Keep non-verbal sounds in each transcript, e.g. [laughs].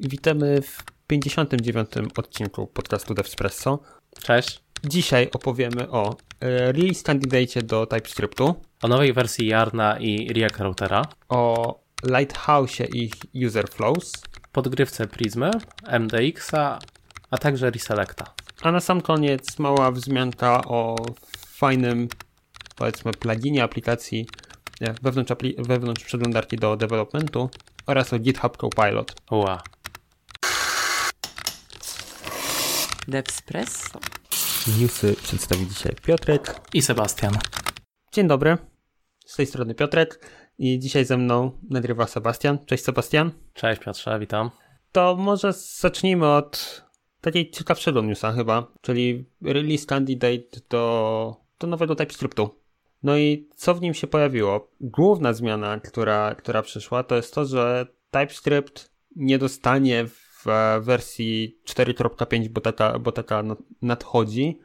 Witamy w 59. odcinku podcastu DevSpresso. Cześć. Dzisiaj opowiemy o e, release candidate do TypeScriptu, O nowej wersji Yarna i React Routera, o Lighthouse i user flows, podgrywce Prismy, MDX-a, a także Reselecta. a na sam koniec mała wzmianka o fajnym, powiedzmy, pluginie aplikacji nie, wewnątrz, apli- wewnątrz przeglądarki do developmentu oraz o GitHub Copilot. Ła. Devspresso. Newsy przedstawi dzisiaj Piotrek. I Sebastian. Dzień dobry, z tej strony Piotrek i dzisiaj ze mną nagrywa Sebastian. Cześć Sebastian. Cześć Piotrze, witam. To może zacznijmy od takiej ciekawszego newsa chyba, czyli release candidate do, do nowego TypeScriptu. No i co w nim się pojawiło? Główna zmiana, która, która przyszła, to jest to, że TypeScript nie dostanie w e, wersji 4.5, bo taka, bo taka no- nadchodzi,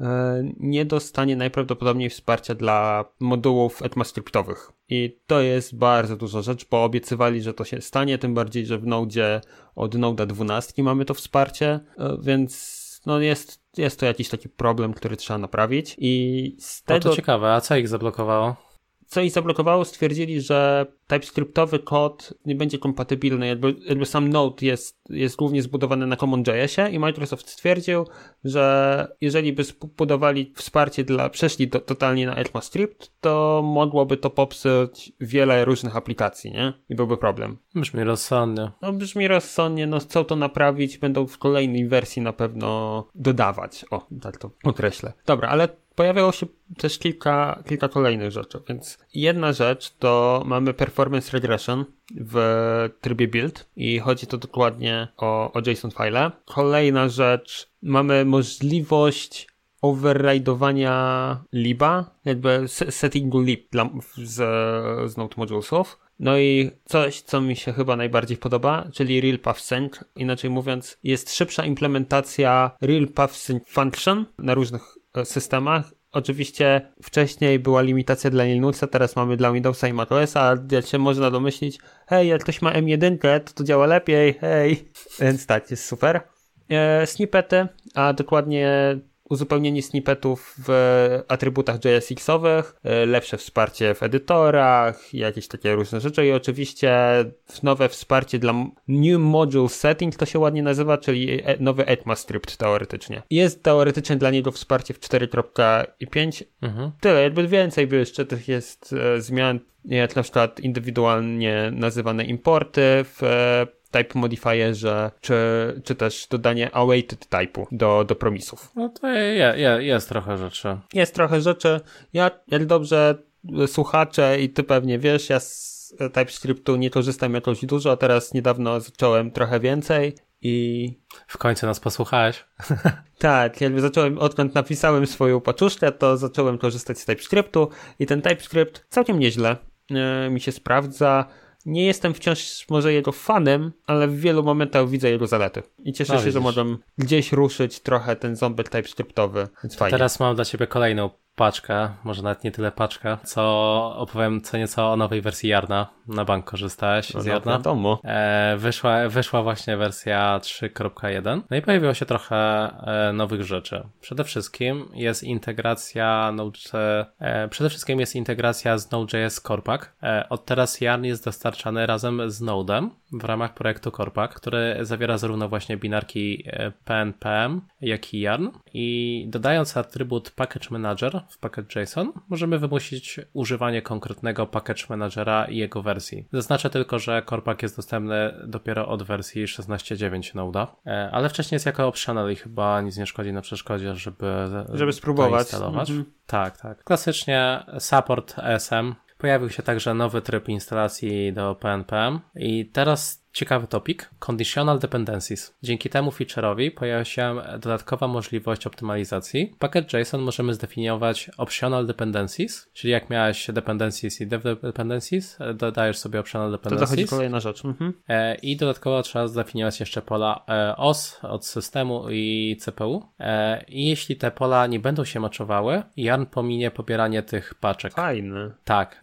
e, nie dostanie najprawdopodobniej wsparcia dla modułów ECMAScriptowych. I to jest bardzo duża rzecz, bo obiecywali, że to się stanie, tym bardziej, że w Node od Node'a 12 mamy to wsparcie, e, więc no jest, jest to jakiś taki problem, który trzeba naprawić. I z No tego, to ciekawe, a co ich zablokowało? Co ich zablokowało, stwierdzili, że TypeScriptowy kod nie będzie kompatybilny, jakby, jakby sam Node jest, jest głównie zbudowany na CommonJSie i Microsoft stwierdził, że jeżeli by zbudowali wsparcie dla, przeszli do, totalnie na ECMAScript, to mogłoby to popsuć wiele różnych aplikacji, nie? I byłby problem. Brzmi rozsądnie. No brzmi rozsądnie, no chcą to naprawić, będą w kolejnej wersji na pewno dodawać. O, tak to określę. Dobra, ale pojawiało się też kilka, kilka kolejnych rzeczy, więc jedna rzecz to mamy performance regression w trybie build i chodzi to dokładnie o, o JSON file. Kolejna rzecz, mamy możliwość overrideowania liba, jakby se- settingu lib dla, z, z Node Modulesów. No i coś, co mi się chyba najbardziej podoba, czyli Real Path Sync. Inaczej mówiąc, jest szybsza implementacja Real Path Sync Function na różnych systemach. Oczywiście wcześniej była limitacja dla Linuxa, teraz mamy dla Windowsa i macOSa, a jak się można domyślić, hej, jak ktoś ma M1, to to działa lepiej, hej. Więc tak, jest super. E, snippety, a dokładnie uzupełnienie snippetów w atrybutach JSX-owych, e, lepsze wsparcie w edytorach, jakieś takie różne rzeczy i oczywiście nowe wsparcie dla New Module Setting, to się ładnie nazywa, czyli e- nowy ECMAScript teoretycznie. Jest teoretycznie dla niego wsparcie w 4.5. Mhm. Tyle, jakby więcej by jeszcze tych jest e, zmian, jak na przykład indywidualnie nazywane importy w e, type modifierze, czy, czy też dodanie awaited type'u do, do promisów. No to je, je, jest trochę rzeczy. Jest trochę rzeczy. Ja, jak dobrze e, słuchacze i ty pewnie wiesz, ja z e, TypeScriptu nie korzystam jakoś dużo, a teraz niedawno zacząłem trochę więcej i W końcu nas posłuchałeś. [laughs] tak, jakby zacząłem, odkąd napisałem swoją paczuszkę, to zacząłem korzystać z TypeScriptu i ten TypeScript całkiem nieźle e, mi się sprawdza. Nie jestem wciąż może jego fanem, ale w wielu momentach widzę jego zalety. I cieszę No, się, że widzisz. mogę gdzieś ruszyć trochę ten ząbek TypeScriptowy, więc fajnie. Teraz mam dla ciebie kolejną paczkę, może nawet nie tyle paczkę, co opowiem co nieco o nowej wersji Yarna. Na bank korzystałeś no, z no, Yarna? wiadomo. E, wyszła, wyszła właśnie wersja 3.1. No i pojawiło się trochę e, nowych rzeczy. Przede wszystkim jest integracja Node, e, przede wszystkim jest integracja z Node.js Corpac. E, od teraz Yarn jest dostarczany razem z Nodem w ramach projektu Corpac, który zawiera zarówno właśnie binarki e, PNPM, jak i Yarn. I dodając atrybut Package Manager w package.json, możemy wymusić używanie konkretnego Package Managera i jego wersji. Zaznaczę tylko, że Corpac jest dostępny dopiero od wersji 16.9 Node'a, e, ale wcześniej jest jako optional i chyba nic nie szkodzi na przeszkodzie, żeby, Żeby spróbować. Instalować. Mhm. Tak, tak. Klasycznie support ESM. Pojawił się także nowy tryb instalacji do PNPM i teraz ciekawy topik, Conditional Dependencies. Dzięki temu feature'owi pojawia się dodatkowa możliwość optymalizacji. W Package.json możemy zdefiniować Optional Dependencies, czyli jak miałeś Dependencies i Dev Dependencies, dodajesz sobie Optional To dochodzi Dependencies. kolejna rzecz. Mhm. E, I dodatkowo trzeba zdefiniować jeszcze pola e, OS od systemu i CPU. E, I jeśli te pola nie będą się maczowały, Yarn pominie pobieranie tych paczek. Fajny. Tak,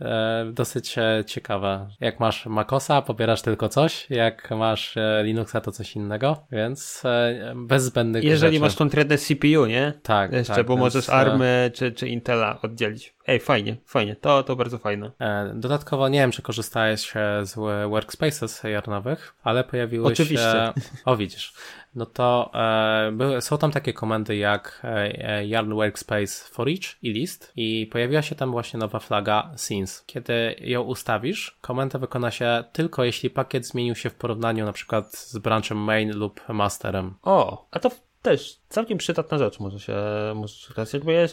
dosyć ciekawe. Jak masz Macosa, pobierasz tylko coś, jak masz e, Linuxa, to coś innego, więc e, bez zbędnych Jeżeli rzeczy. masz konkretne CPU, nie? Tak, Jeszcze, tak, bo więc, możesz e, ARMy czy, czy Intela oddzielić. Ej, fajnie, fajnie, to, to bardzo fajne. E, Dodatkowo nie wiem, czy korzystałeś e, z workspaces jarnowych, ale pojawiły Oczywiście. się... O, widzisz. No to e, były, są tam takie komendy jak e, yarn workspace for each i list i pojawiła się tam właśnie nowa flaga scenes. Kiedy ją ustawisz, komenda wykona się tylko jeśli pakiet zmienił się w porównaniu na przykład z branchem main lub masterem. O, a to też całkiem przydatna rzecz może się, może się. Jakby ja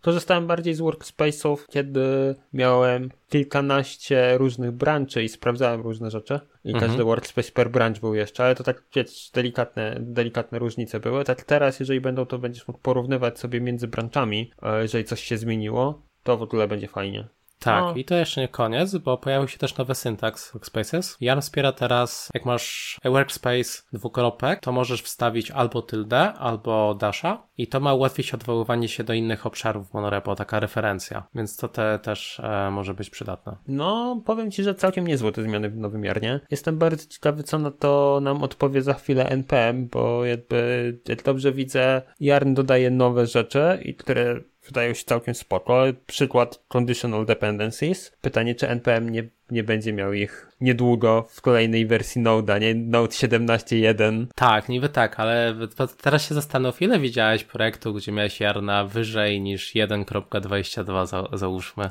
korzystałem bardziej z workspace'ów, kiedy miałem kilkanaście różnych branchy i sprawdzałem różne rzeczy. I Mhm. każdy workspace per branch był jeszcze, ale to tak wiesz, delikatne, delikatne różnice były. Tak teraz, jeżeli będą, to będziesz mógł porównywać sobie między branchami, e, jeżeli coś się zmieniło, to w ogóle będzie fajnie. Tak, No. i to jeszcze nie koniec, bo pojawił się też nowy syntaks Workspaces. Yarn wspiera teraz, jak masz workspace dwukropek, to możesz wstawić albo tyldę, albo dasha i to ma ułatwić odwoływanie się do innych obszarów w monorepo, taka referencja, więc to te, też e, może być przydatne. No, powiem Ci, że całkiem niezłe te zmiany w nowym jarnie. Jestem bardzo ciekawy, co na to nam odpowie za chwilę NPM, bo jakby, jak dobrze widzę, jarn dodaje nowe rzeczy, i które wydają się całkiem spoko. Przykład Conditional Dependencies. Pytanie, czy NPM nie, nie będzie miał ich niedługo w kolejnej wersji Node'a, nie? Node 17.1. Tak, niby tak, ale teraz się zastanów, ile widziałeś projektu, gdzie miałeś Jarna wyżej niż 1.22 za, załóżmy.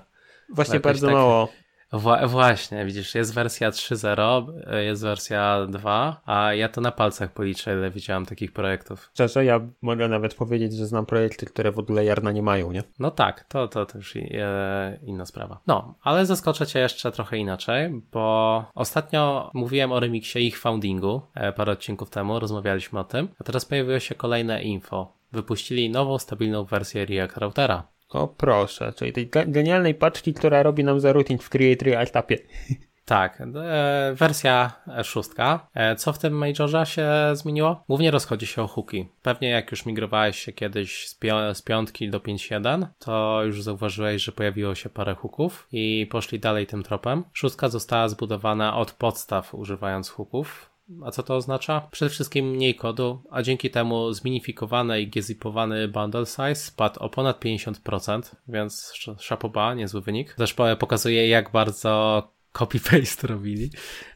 Właśnie bardzo tak- mało. Wła- właśnie, widzisz, jest wersja 3.0, y, jest wersja 2, a ja to na palcach policzę, ile widziałem takich projektów. Szczerze, ja mogę nawet powiedzieć, że znam projekty, które w ogóle jarna nie mają, nie? No tak, to, to, to już e, inna sprawa. No, ale zaskoczę cię jeszcze trochę inaczej, bo ostatnio mówiłem o remiksie ich foundingu, e, parę odcinków temu, rozmawialiśmy o tym, a teraz pojawiło się kolejne info. Wypuścili nową, stabilną wersję React Routera. O proszę, czyli tej ge- genialnej paczki, która robi nam za routing w Create Real Tapie. [laughs] Tak, e, wersja szóstka. E, co w tym Majorze się zmieniło? Głównie rozchodzi się o hooki. Pewnie jak już migrowałeś się kiedyś z, z piątki do 5.1, to już zauważyłeś, że pojawiło się parę hooków i poszli dalej tym tropem. Szóstka została zbudowana od podstaw używając hooków. A co to oznacza? Przede wszystkim mniej kodu, a dzięki temu zminifikowany i gezipowany bundle size spadł o ponad 50%, więc sz- szapoba, niezły wynik. Po- pokazuje jak bardzo copy-paste robili.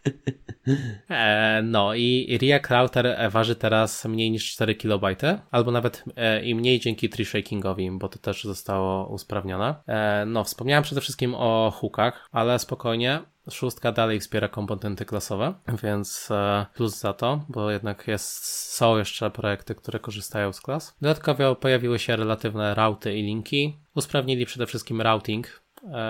[laughs] E, no i React Router e, waży teraz mniej niż 4 KB, albo nawet e, i mniej dzięki tree shakingowi, bo to też zostało usprawnione. No, wspomniałem przede wszystkim o hookach, ale spokojnie. Szóstka dalej wspiera komponenty klasowe, więc plus za to, bo jednak jest, są jeszcze projekty, które korzystają z klas. Dodatkowo pojawiły się relatywne routy i linki. Usprawnili przede wszystkim routing,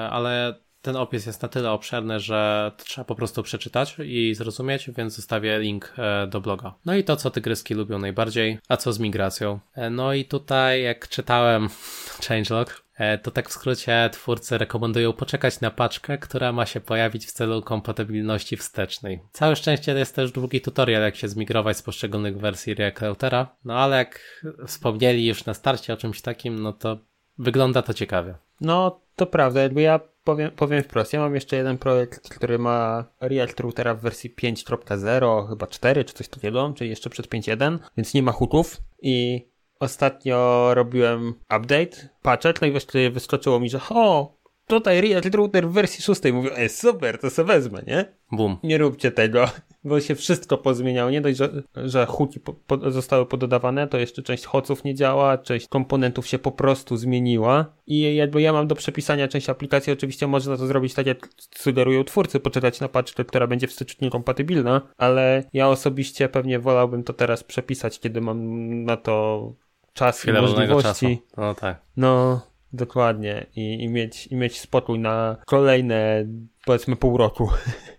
ale ten opis jest na tyle obszerny, że trzeba po prostu przeczytać i zrozumieć, więc zostawię link e, do bloga. No i to, co tygryski lubią najbardziej, a co z migracją. E, No i tutaj, jak czytałem [laughs] changelog, e, to tak w skrócie twórcy rekomendują poczekać na paczkę, która ma się pojawić w celu kompatybilności wstecznej. Całe szczęście jest też długi tutorial, jak się zmigrować z poszczególnych wersji React Routera, no ale jak wspomnieli już na starcie o czymś takim, no to wygląda to ciekawie. No, to prawda, jakby ja powiem, powiem wprost, ja mam jeszcze jeden projekt, który ma React Routera w wersji 5.0, chyba 4 czy coś takiego, czyli jeszcze przed 5.1, więc nie ma hooków i ostatnio robiłem update, patchet, no i wreszcie wyskoczyło mi, że o, tutaj React Router w wersji 6, mówię, ej super, to se wezmę, nie? Boom. Nie róbcie tego, bo się wszystko pozmieniało. Nie dość, że, że hooki po, po, zostały pododawane, to jeszcze część hoców nie działa, część komponentów się po prostu zmieniła. I jakby ja mam do przepisania część aplikacji, oczywiście można to zrobić tak, jak sugerują twórcy, poczytać na paczkę, która będzie wstecznie kompatybilna, ale ja osobiście pewnie wolałbym to teraz przepisać, kiedy mam na to czas i Chwilę wolnego możliwości. czasu. No tak. No, dokładnie. I, i, mieć, I mieć spokój na kolejne, powiedzmy, pół roku.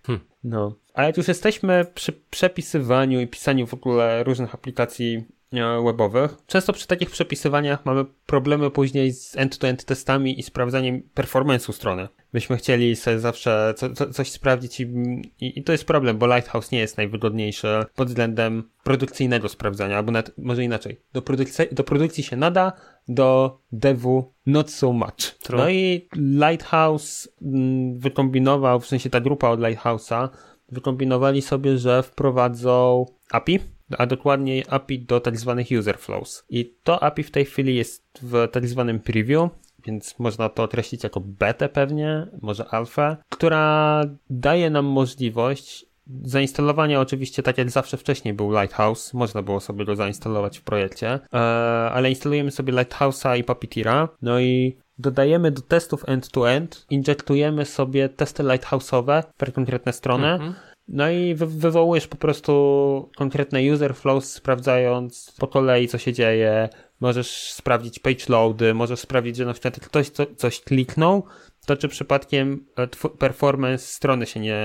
Hmm. No. A jak już jesteśmy przy przepisywaniu i pisaniu w ogóle różnych aplikacji e, webowych, często przy takich przepisywaniach mamy problemy później z end-to-end testami i sprawdzaniem performance'u strony. Byśmy chcieli sobie zawsze co, co, coś sprawdzić i, i, i to jest problem, bo Lighthouse nie jest najwygodniejszy pod względem produkcyjnego sprawdzania, albo nawet, może inaczej. Do produkcji, do produkcji się nada, do devu not so much. True. No i Lighthouse mm, wykombinował, w sensie ta grupa od Lighthouse'a wykombinowali sobie, że wprowadzą API, a dokładniej API do tak zwanych user flows. I to API w tej chwili jest w tak zwanym preview, więc można to określić jako betę pewnie, może alfa, która daje nam możliwość zainstalowania oczywiście tak jak zawsze wcześniej był Lighthouse, można było sobie go zainstalować w projekcie, e, ale instalujemy sobie Lighthouse'a i Puppeteera, no i dodajemy do testów end-to-end, injektujemy sobie testy Lighthouse'owe per konkretne strony, mhm. No i wy wywołujesz po prostu konkretne user flows, sprawdzając po kolei, co się dzieje. Możesz sprawdzić page loady, możesz sprawdzić, że na przykład ktoś co, coś kliknął, to czy przypadkiem e, performance strony się nie,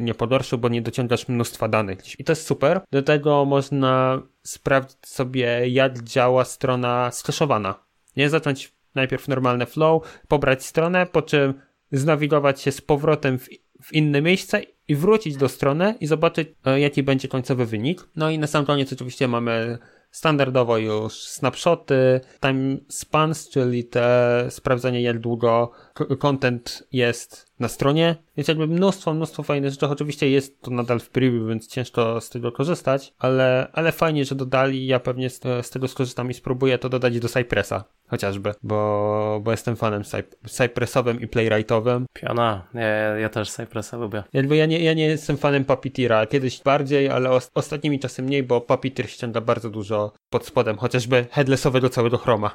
nie pogorszył, bo nie dociągasz mnóstwa danych. I to jest super. Do tego można sprawdzić sobie, jak działa strona skaszowana. Nie zacząć najpierw normalne flow, pobrać stronę, po czym znawigować się z powrotem w, w inne miejsce i wrócić do strony i zobaczyć, e, jaki będzie końcowy wynik. No i na sam koniec oczywiście mamy standardowo już snapshoty, time spans, czyli te sprawdzenie jak długo content jest na stronie. Jest jakby mnóstwo, mnóstwo fajnych rzeczy. Oczywiście jest to nadal w preview, więc ciężko z tego korzystać, ale, ale fajnie, że dodali. Ja pewnie z, z tego skorzystam i spróbuję to dodać do Cypressa chociażby, bo, bo jestem fanem Cypressowym i Playwrightowym. Piona, ja, ja też Cypressa lubię. Jakby ja nie, ja nie jestem fanem Puppeteera, kiedyś bardziej, ale os, ostatnimi czasy mniej, bo Puppeteer ściąga bardzo dużo pod spodem, chociażby headlessowego całego chroma.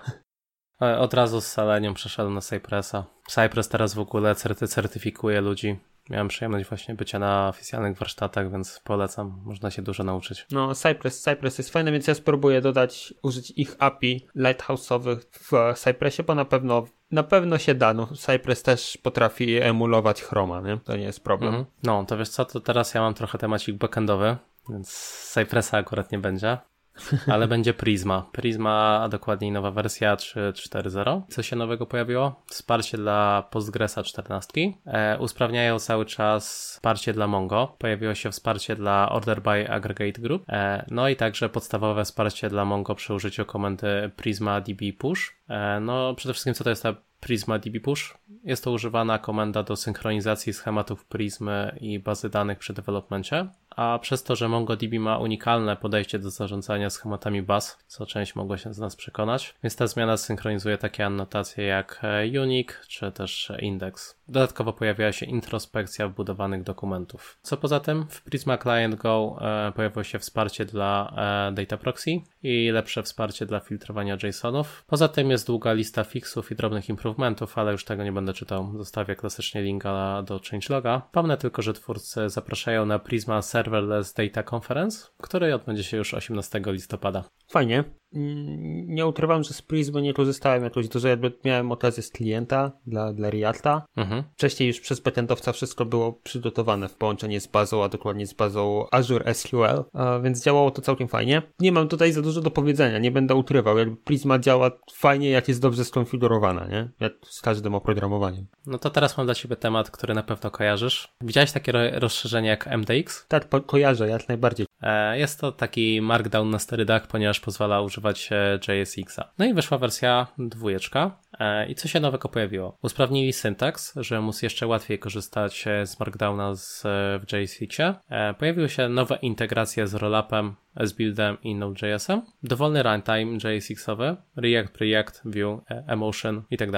E, od razu z Selenium przeszedłem na Cypressa. Cypress teraz w ogóle certy certyfikuje ludzi. Miałem przyjemność właśnie bycia na oficjalnych warsztatach, więc polecam. Można się dużo nauczyć. No, Cypress, Cypress jest fajny, więc ja spróbuję dodać, użyć ich API lighthouse'owych w Cypressie, bo na pewno na pewno się da. No, Cypress też potrafi emulować Chroma, nie? To nie jest problem. Mm -hmm. No, to wiesz co, to teraz ja mam trochę temacik backendowy, więc Cypressa akurat nie będzie [laughs] ale będzie Prisma. Prisma, a dokładniej nowa wersja 3.4.0. Co się nowego pojawiło? Wsparcie dla Postgresa 14. E, usprawniają cały czas wsparcie dla Mongo. Pojawiło się wsparcie dla Order by Aggregate Group. E, no i także podstawowe wsparcie dla Mongo przy użyciu komendy Prisma DB Push. E, no przede wszystkim co to jest ta Prisma DB Push? Jest to używana komenda do synchronizacji schematów Prismy i bazy danych przy developmencie a przez to, że MongoDB ma unikalne podejście do zarządzania schematami baz, co część mogła się z nas przekonać, więc ta zmiana synchronizuje takie annotacje jak e, unique czy też index. Dodatkowo pojawiła się introspekcja wbudowanych dokumentów. Co poza tym, w Prisma Client Go e, pojawiło się wsparcie dla e, data proxy i lepsze wsparcie dla filtrowania JSONów. Poza tym jest długa lista fixów i drobnych improvementów, ale już tego nie będę czytał. Zostawię klasycznie linka do changeloga. Pomnę tylko, że twórcy zapraszają na Prisma Serverless Data Conference, który odbędzie się już 18 listopada. Fajnie. Nie ukrywam, że z Prismy nie korzystałem jakoś dużo, jakby miałem okazję z klienta dla, dla Reacta. Mhm. Wcześniej już przez backendowca wszystko było przygotowane w połączenie z bazą, a dokładnie z bazą Azure SQL, więc działało to całkiem fajnie. Nie mam tutaj za dużo do powiedzenia, nie będę ukrywał, jakby Prisma działa fajnie, jak jest dobrze skonfigurowana, nie? Jak z każdym oprogramowaniem. No to teraz mam dla Ciebie temat, który na pewno kojarzysz. Widziałeś takie rozszerzenie jak MDX? Tak, kojarzę, jak najbardziej. E, jest to taki markdown na sterydach, ponieważ pozwala używać JSX-a. No i wyszła wersja dwójeczka. E, I co się nowego pojawiło? Usprawnili syntaks, że móc jeszcze łatwiej korzystać e, z Markdowna z, w JSX-ie. Pojawiły się nowe integracje z Rollupem, S-Buildem i Node.jsem. Dowolny runtime JSX-owy, React, React, Vue, Emotion i tak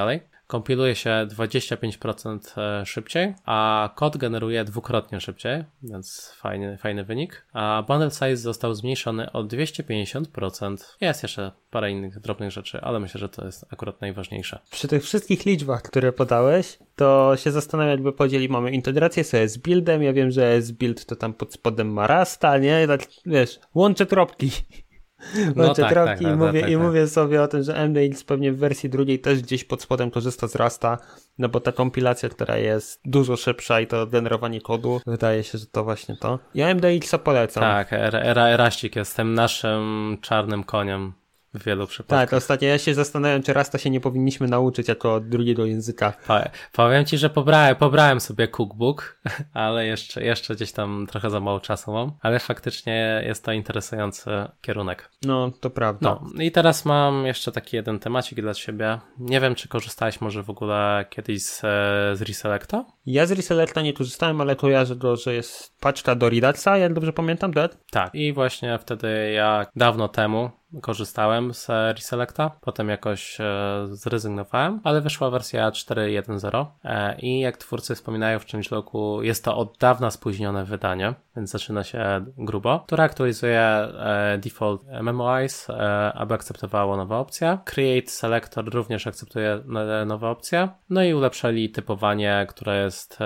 kompiluje się 25% e, szybciej, a kod generuje dwukrotnie szybciej, więc fajny, fajny wynik. A bundle size został zmniejszony o 250%. Jest jeszcze parę innych drobnych rzeczy, ale myślę, że to jest akurat najważniejsze. Przy tych wszystkich liczbach, które podałeś, to się zastanawiam, jakby podzieli, mamy integrację sobie z buildem, ja wiem, że z build to tam pod spodem ma rasta, nie? Tak, wiesz, łączę kropki. No tak, tak, i, tak, mówię, tak, i tak. mówię sobie o tym, że MDX pewnie w wersji drugiej też gdzieś pod spodem korzysta z Rasta, no bo ta kompilacja, która jest dużo szybsza i to generowanie kodu, wydaje się, że to właśnie to. Ja MDX-a polecam. Tak, Raścik jest tym naszym czarnym koniem w wielu przypadkach. Tak, ostatnio ja się zastanawiam, czy Rasta się nie powinniśmy nauczyć jako drugiego języka. Powiem ci, że pobrałem, pobrałem sobie cookbook, [laughs] ale jeszcze, jeszcze gdzieś tam trochę za mało czasu mam, ale faktycznie jest to interesujący kierunek. No, to prawda. No i teraz mam jeszcze taki jeden temacik dla ciebie. Nie wiem, czy korzystałeś może w ogóle kiedyś z, z Reselecta? Ja z Reselecta nie korzystałem, ale kojarzę go, że jest paczka do Redaxa, jak dobrze pamiętam, tak? Tak, i właśnie wtedy ja dawno temu korzystałem z Reselecta, potem jakoś e, zrezygnowałem, ale wyszła wersja 4.1.0 e, i jak twórcy wspominają w changelogu, jest to od dawna spóźnione wydanie, więc zaczyna się grubo, które aktualizuje e, default Memorize, aby akceptowało nowe opcje. Create Selector również akceptuje nowe opcje, no i ulepszyli typowanie, które jest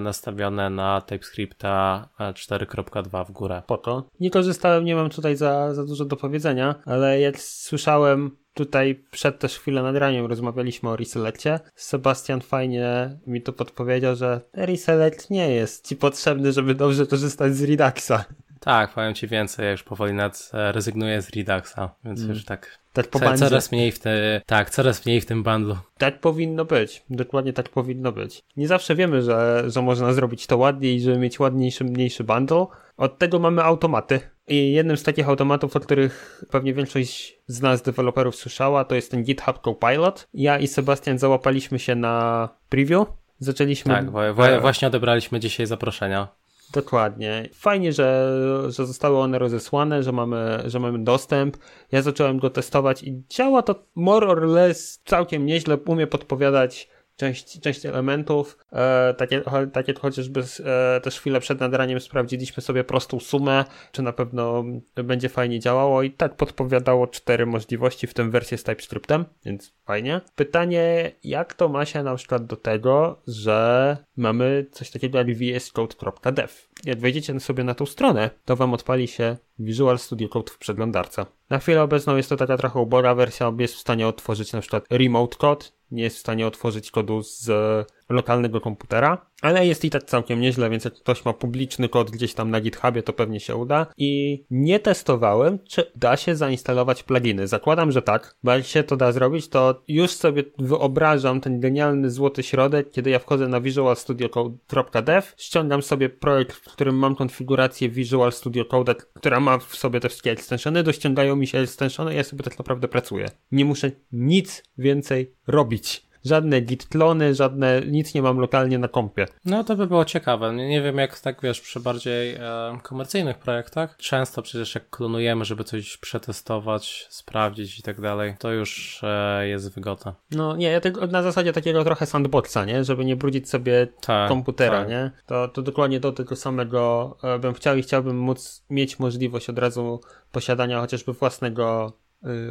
nastawione na TypeScripta 4.2 w górę. Po to. Nie korzystałem, nie mam tutaj za, za dużo do powiedzenia, ale jak słyszałem tutaj przed też chwilę nad raniem rozmawialiśmy o Reselectie. Sebastian fajnie mi to podpowiedział, że Reselect nie jest ci potrzebny, żeby dobrze korzystać z Reduxa. Tak, powiem ci więcej, ja już powoli nad e, rezygnuję z Reduxa, więc mm. już tak tak po Co, coraz mniej w te, tak, coraz mniej w tym bundlu. Tak powinno być. Dokładnie tak powinno być. Nie zawsze wiemy, że, że można zrobić to ładniej, żeby mieć ładniejszy, mniejszy bundle. Od tego mamy automaty. I jednym z takich automatów, o których pewnie większość z nas, deweloperów, słyszała, to jest ten GitHub Copilot. Ja i Sebastian załapaliśmy się na preview. Zaczęliśmy. Tak, właśnie odebraliśmy dzisiaj zaproszenia. Dokładnie. Fajnie, że, że zostały one rozesłane, że mamy, że mamy dostęp. Ja zacząłem go testować i działa to more or less całkiem nieźle. Umie podpowiadać część, część elementów. E, takie, takie chociażby e, też chwilę przed nadraniem sprawdziliśmy sobie prostą sumę, czy na pewno będzie fajnie działało i tak podpowiadało cztery możliwości, w tym wersję z TypeScriptem, więc fajnie. Pytanie, jak to ma się na przykład do tego, że mamy coś takiego jak vscode.dev. Jak wejdziecie sobie na tą stronę, to wam odpali się Visual Studio Code w przeglądarce. Na chwilę obecną jest to taka trochę ubora wersja, jest w stanie otworzyć na przykład Remote Code, nie jest w stanie otworzyć kodu z lokalnego komputera, ale jest i tak całkiem nieźle, więc jak ktoś ma publiczny kod gdzieś tam na GitHubie, to pewnie się uda. I nie testowałem, czy da się zainstalować pluginy. Zakładam, że tak, bo jak się to da zrobić, to już sobie wyobrażam ten genialny złoty środek, kiedy ja wchodzę na Visual Studio Code.dev, ściągam sobie projekt, w którym mam konfigurację Visual Studio Code, która ma w sobie te wszystkie extensiony, dościągają mi się extensiony ja sobie tak naprawdę pracuję. Nie muszę nic więcej robić żadne git klony, żadne, nic nie mam lokalnie na kompie. No to by było ciekawe. Nie, nie wiem jak tak wiesz, przy bardziej e, komercyjnych projektach, często przecież jak klonujemy, żeby coś przetestować, sprawdzić i tak dalej, to już e, jest wygoda. No nie, ja tego, na zasadzie takiego trochę sandboxa, nie? Żeby nie brudzić sobie tak, komputera, tak. nie? To, to dokładnie do tego samego e, bym chciał i chciałbym móc mieć możliwość od razu posiadania chociażby własnego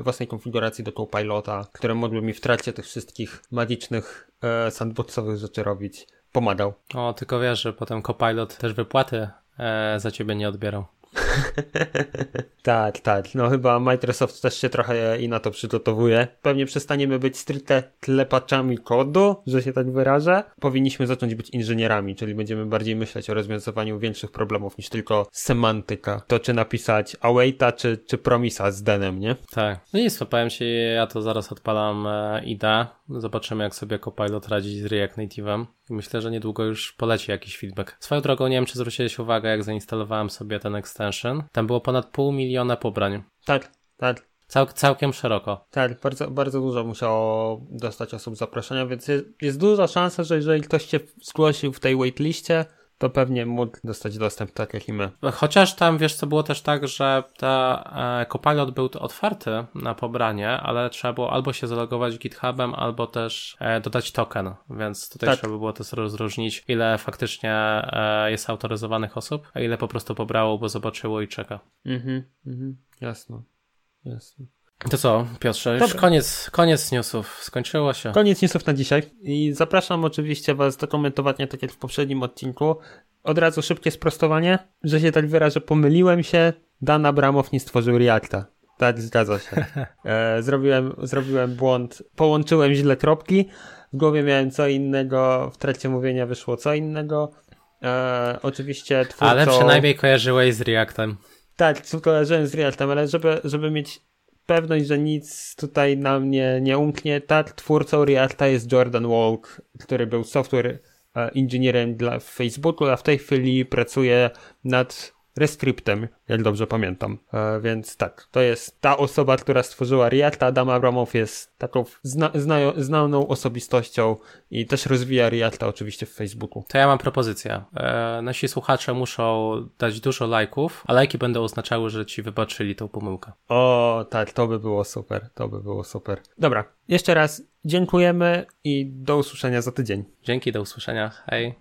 własnej konfiguracji do Copilota, które mogły mi w trakcie tych wszystkich magicznych e, sandboxowych rzeczy robić, pomagał. O, tylko wiesz, że potem Copilot też wypłaty e, za ciebie nie odbierał. [laughs] tak, tak. No chyba Microsoft też się trochę i na to przygotowuje. Pewnie przestaniemy być stricte klepaczami kodu, że się tak wyrażę. Powinniśmy zacząć być inżynierami, czyli będziemy bardziej myśleć o rozwiązywaniu większych problemów niż tylko semantyka. To czy napisać awaita, czy, czy promisa z denem, nie? Tak. No nic, powiem ci, ja to zaraz odpalam e, IDE. Zobaczymy, jak sobie Copilot radzi z React Native'em. Myślę, że niedługo już poleci jakiś feedback. Swoją drogą, nie wiem, czy zwróciłeś uwagę, jak zainstalowałem sobie ten extension. Tam było ponad pół miliona pobrań. Tak, tak. Cał, całkiem szeroko. Tak, bardzo, bardzo dużo musiało dostać osób zaproszenia, więc jest, jest duża szansa, że jeżeli ktoś się zgłosił w tej waitliście, to pewnie mógł dostać dostęp tak jak i my. Chociaż tam, wiesz, co było też tak, że ta e, Copilot był otwarty na pobranie, ale trzeba było albo się zalogować GitHubem, albo też e, dodać token, więc tutaj tak. trzeba było też rozróżnić, ile faktycznie e, jest autoryzowanych osób, a ile po prostu pobrało, bo zobaczyło i czeka. Mhm, mhm, jasno, jasno. To co, Piotrze, już koniec, koniec newsów, skończyło się. Koniec newsów na dzisiaj i zapraszam oczywiście Was do komentowania, tak jak w poprzednim odcinku. Od razu szybkie sprostowanie, że się tak wyrażę, pomyliłem się, Dan Abramow nie stworzył Reacta. Tak, zgadza się. [laughs] E, zrobiłem, zrobiłem błąd, połączyłem źle kropki, w głowie miałem co innego, w trakcie mówienia wyszło co innego. E, oczywiście twórco... Ale przynajmniej kojarzyłeś z Reactem. Tak, kojarzyłem z Reactem, ale żeby, żeby mieć pewność, że nic tutaj nam nie, nie umknie. Tak, twórcą Reacta jest Jordan Walk, który był software e, inżynierem dla Facebooku, a w tej chwili pracuje nad Rescriptem, jak dobrze pamiętam. E, więc tak, to jest ta osoba, która stworzyła Reacta. Adam Abramow jest taką zna, zna, znaną osobistością i też rozwija Reacta oczywiście w Facebooku. To ja mam propozycję. E, nasi słuchacze muszą dać dużo lajków, a lajki będą oznaczały, że ci wybaczyli tą pomyłkę. O, tak, to by było super, to by było super. Dobra, jeszcze raz dziękujemy i do usłyszenia za tydzień. Dzięki, do usłyszenia. Hej.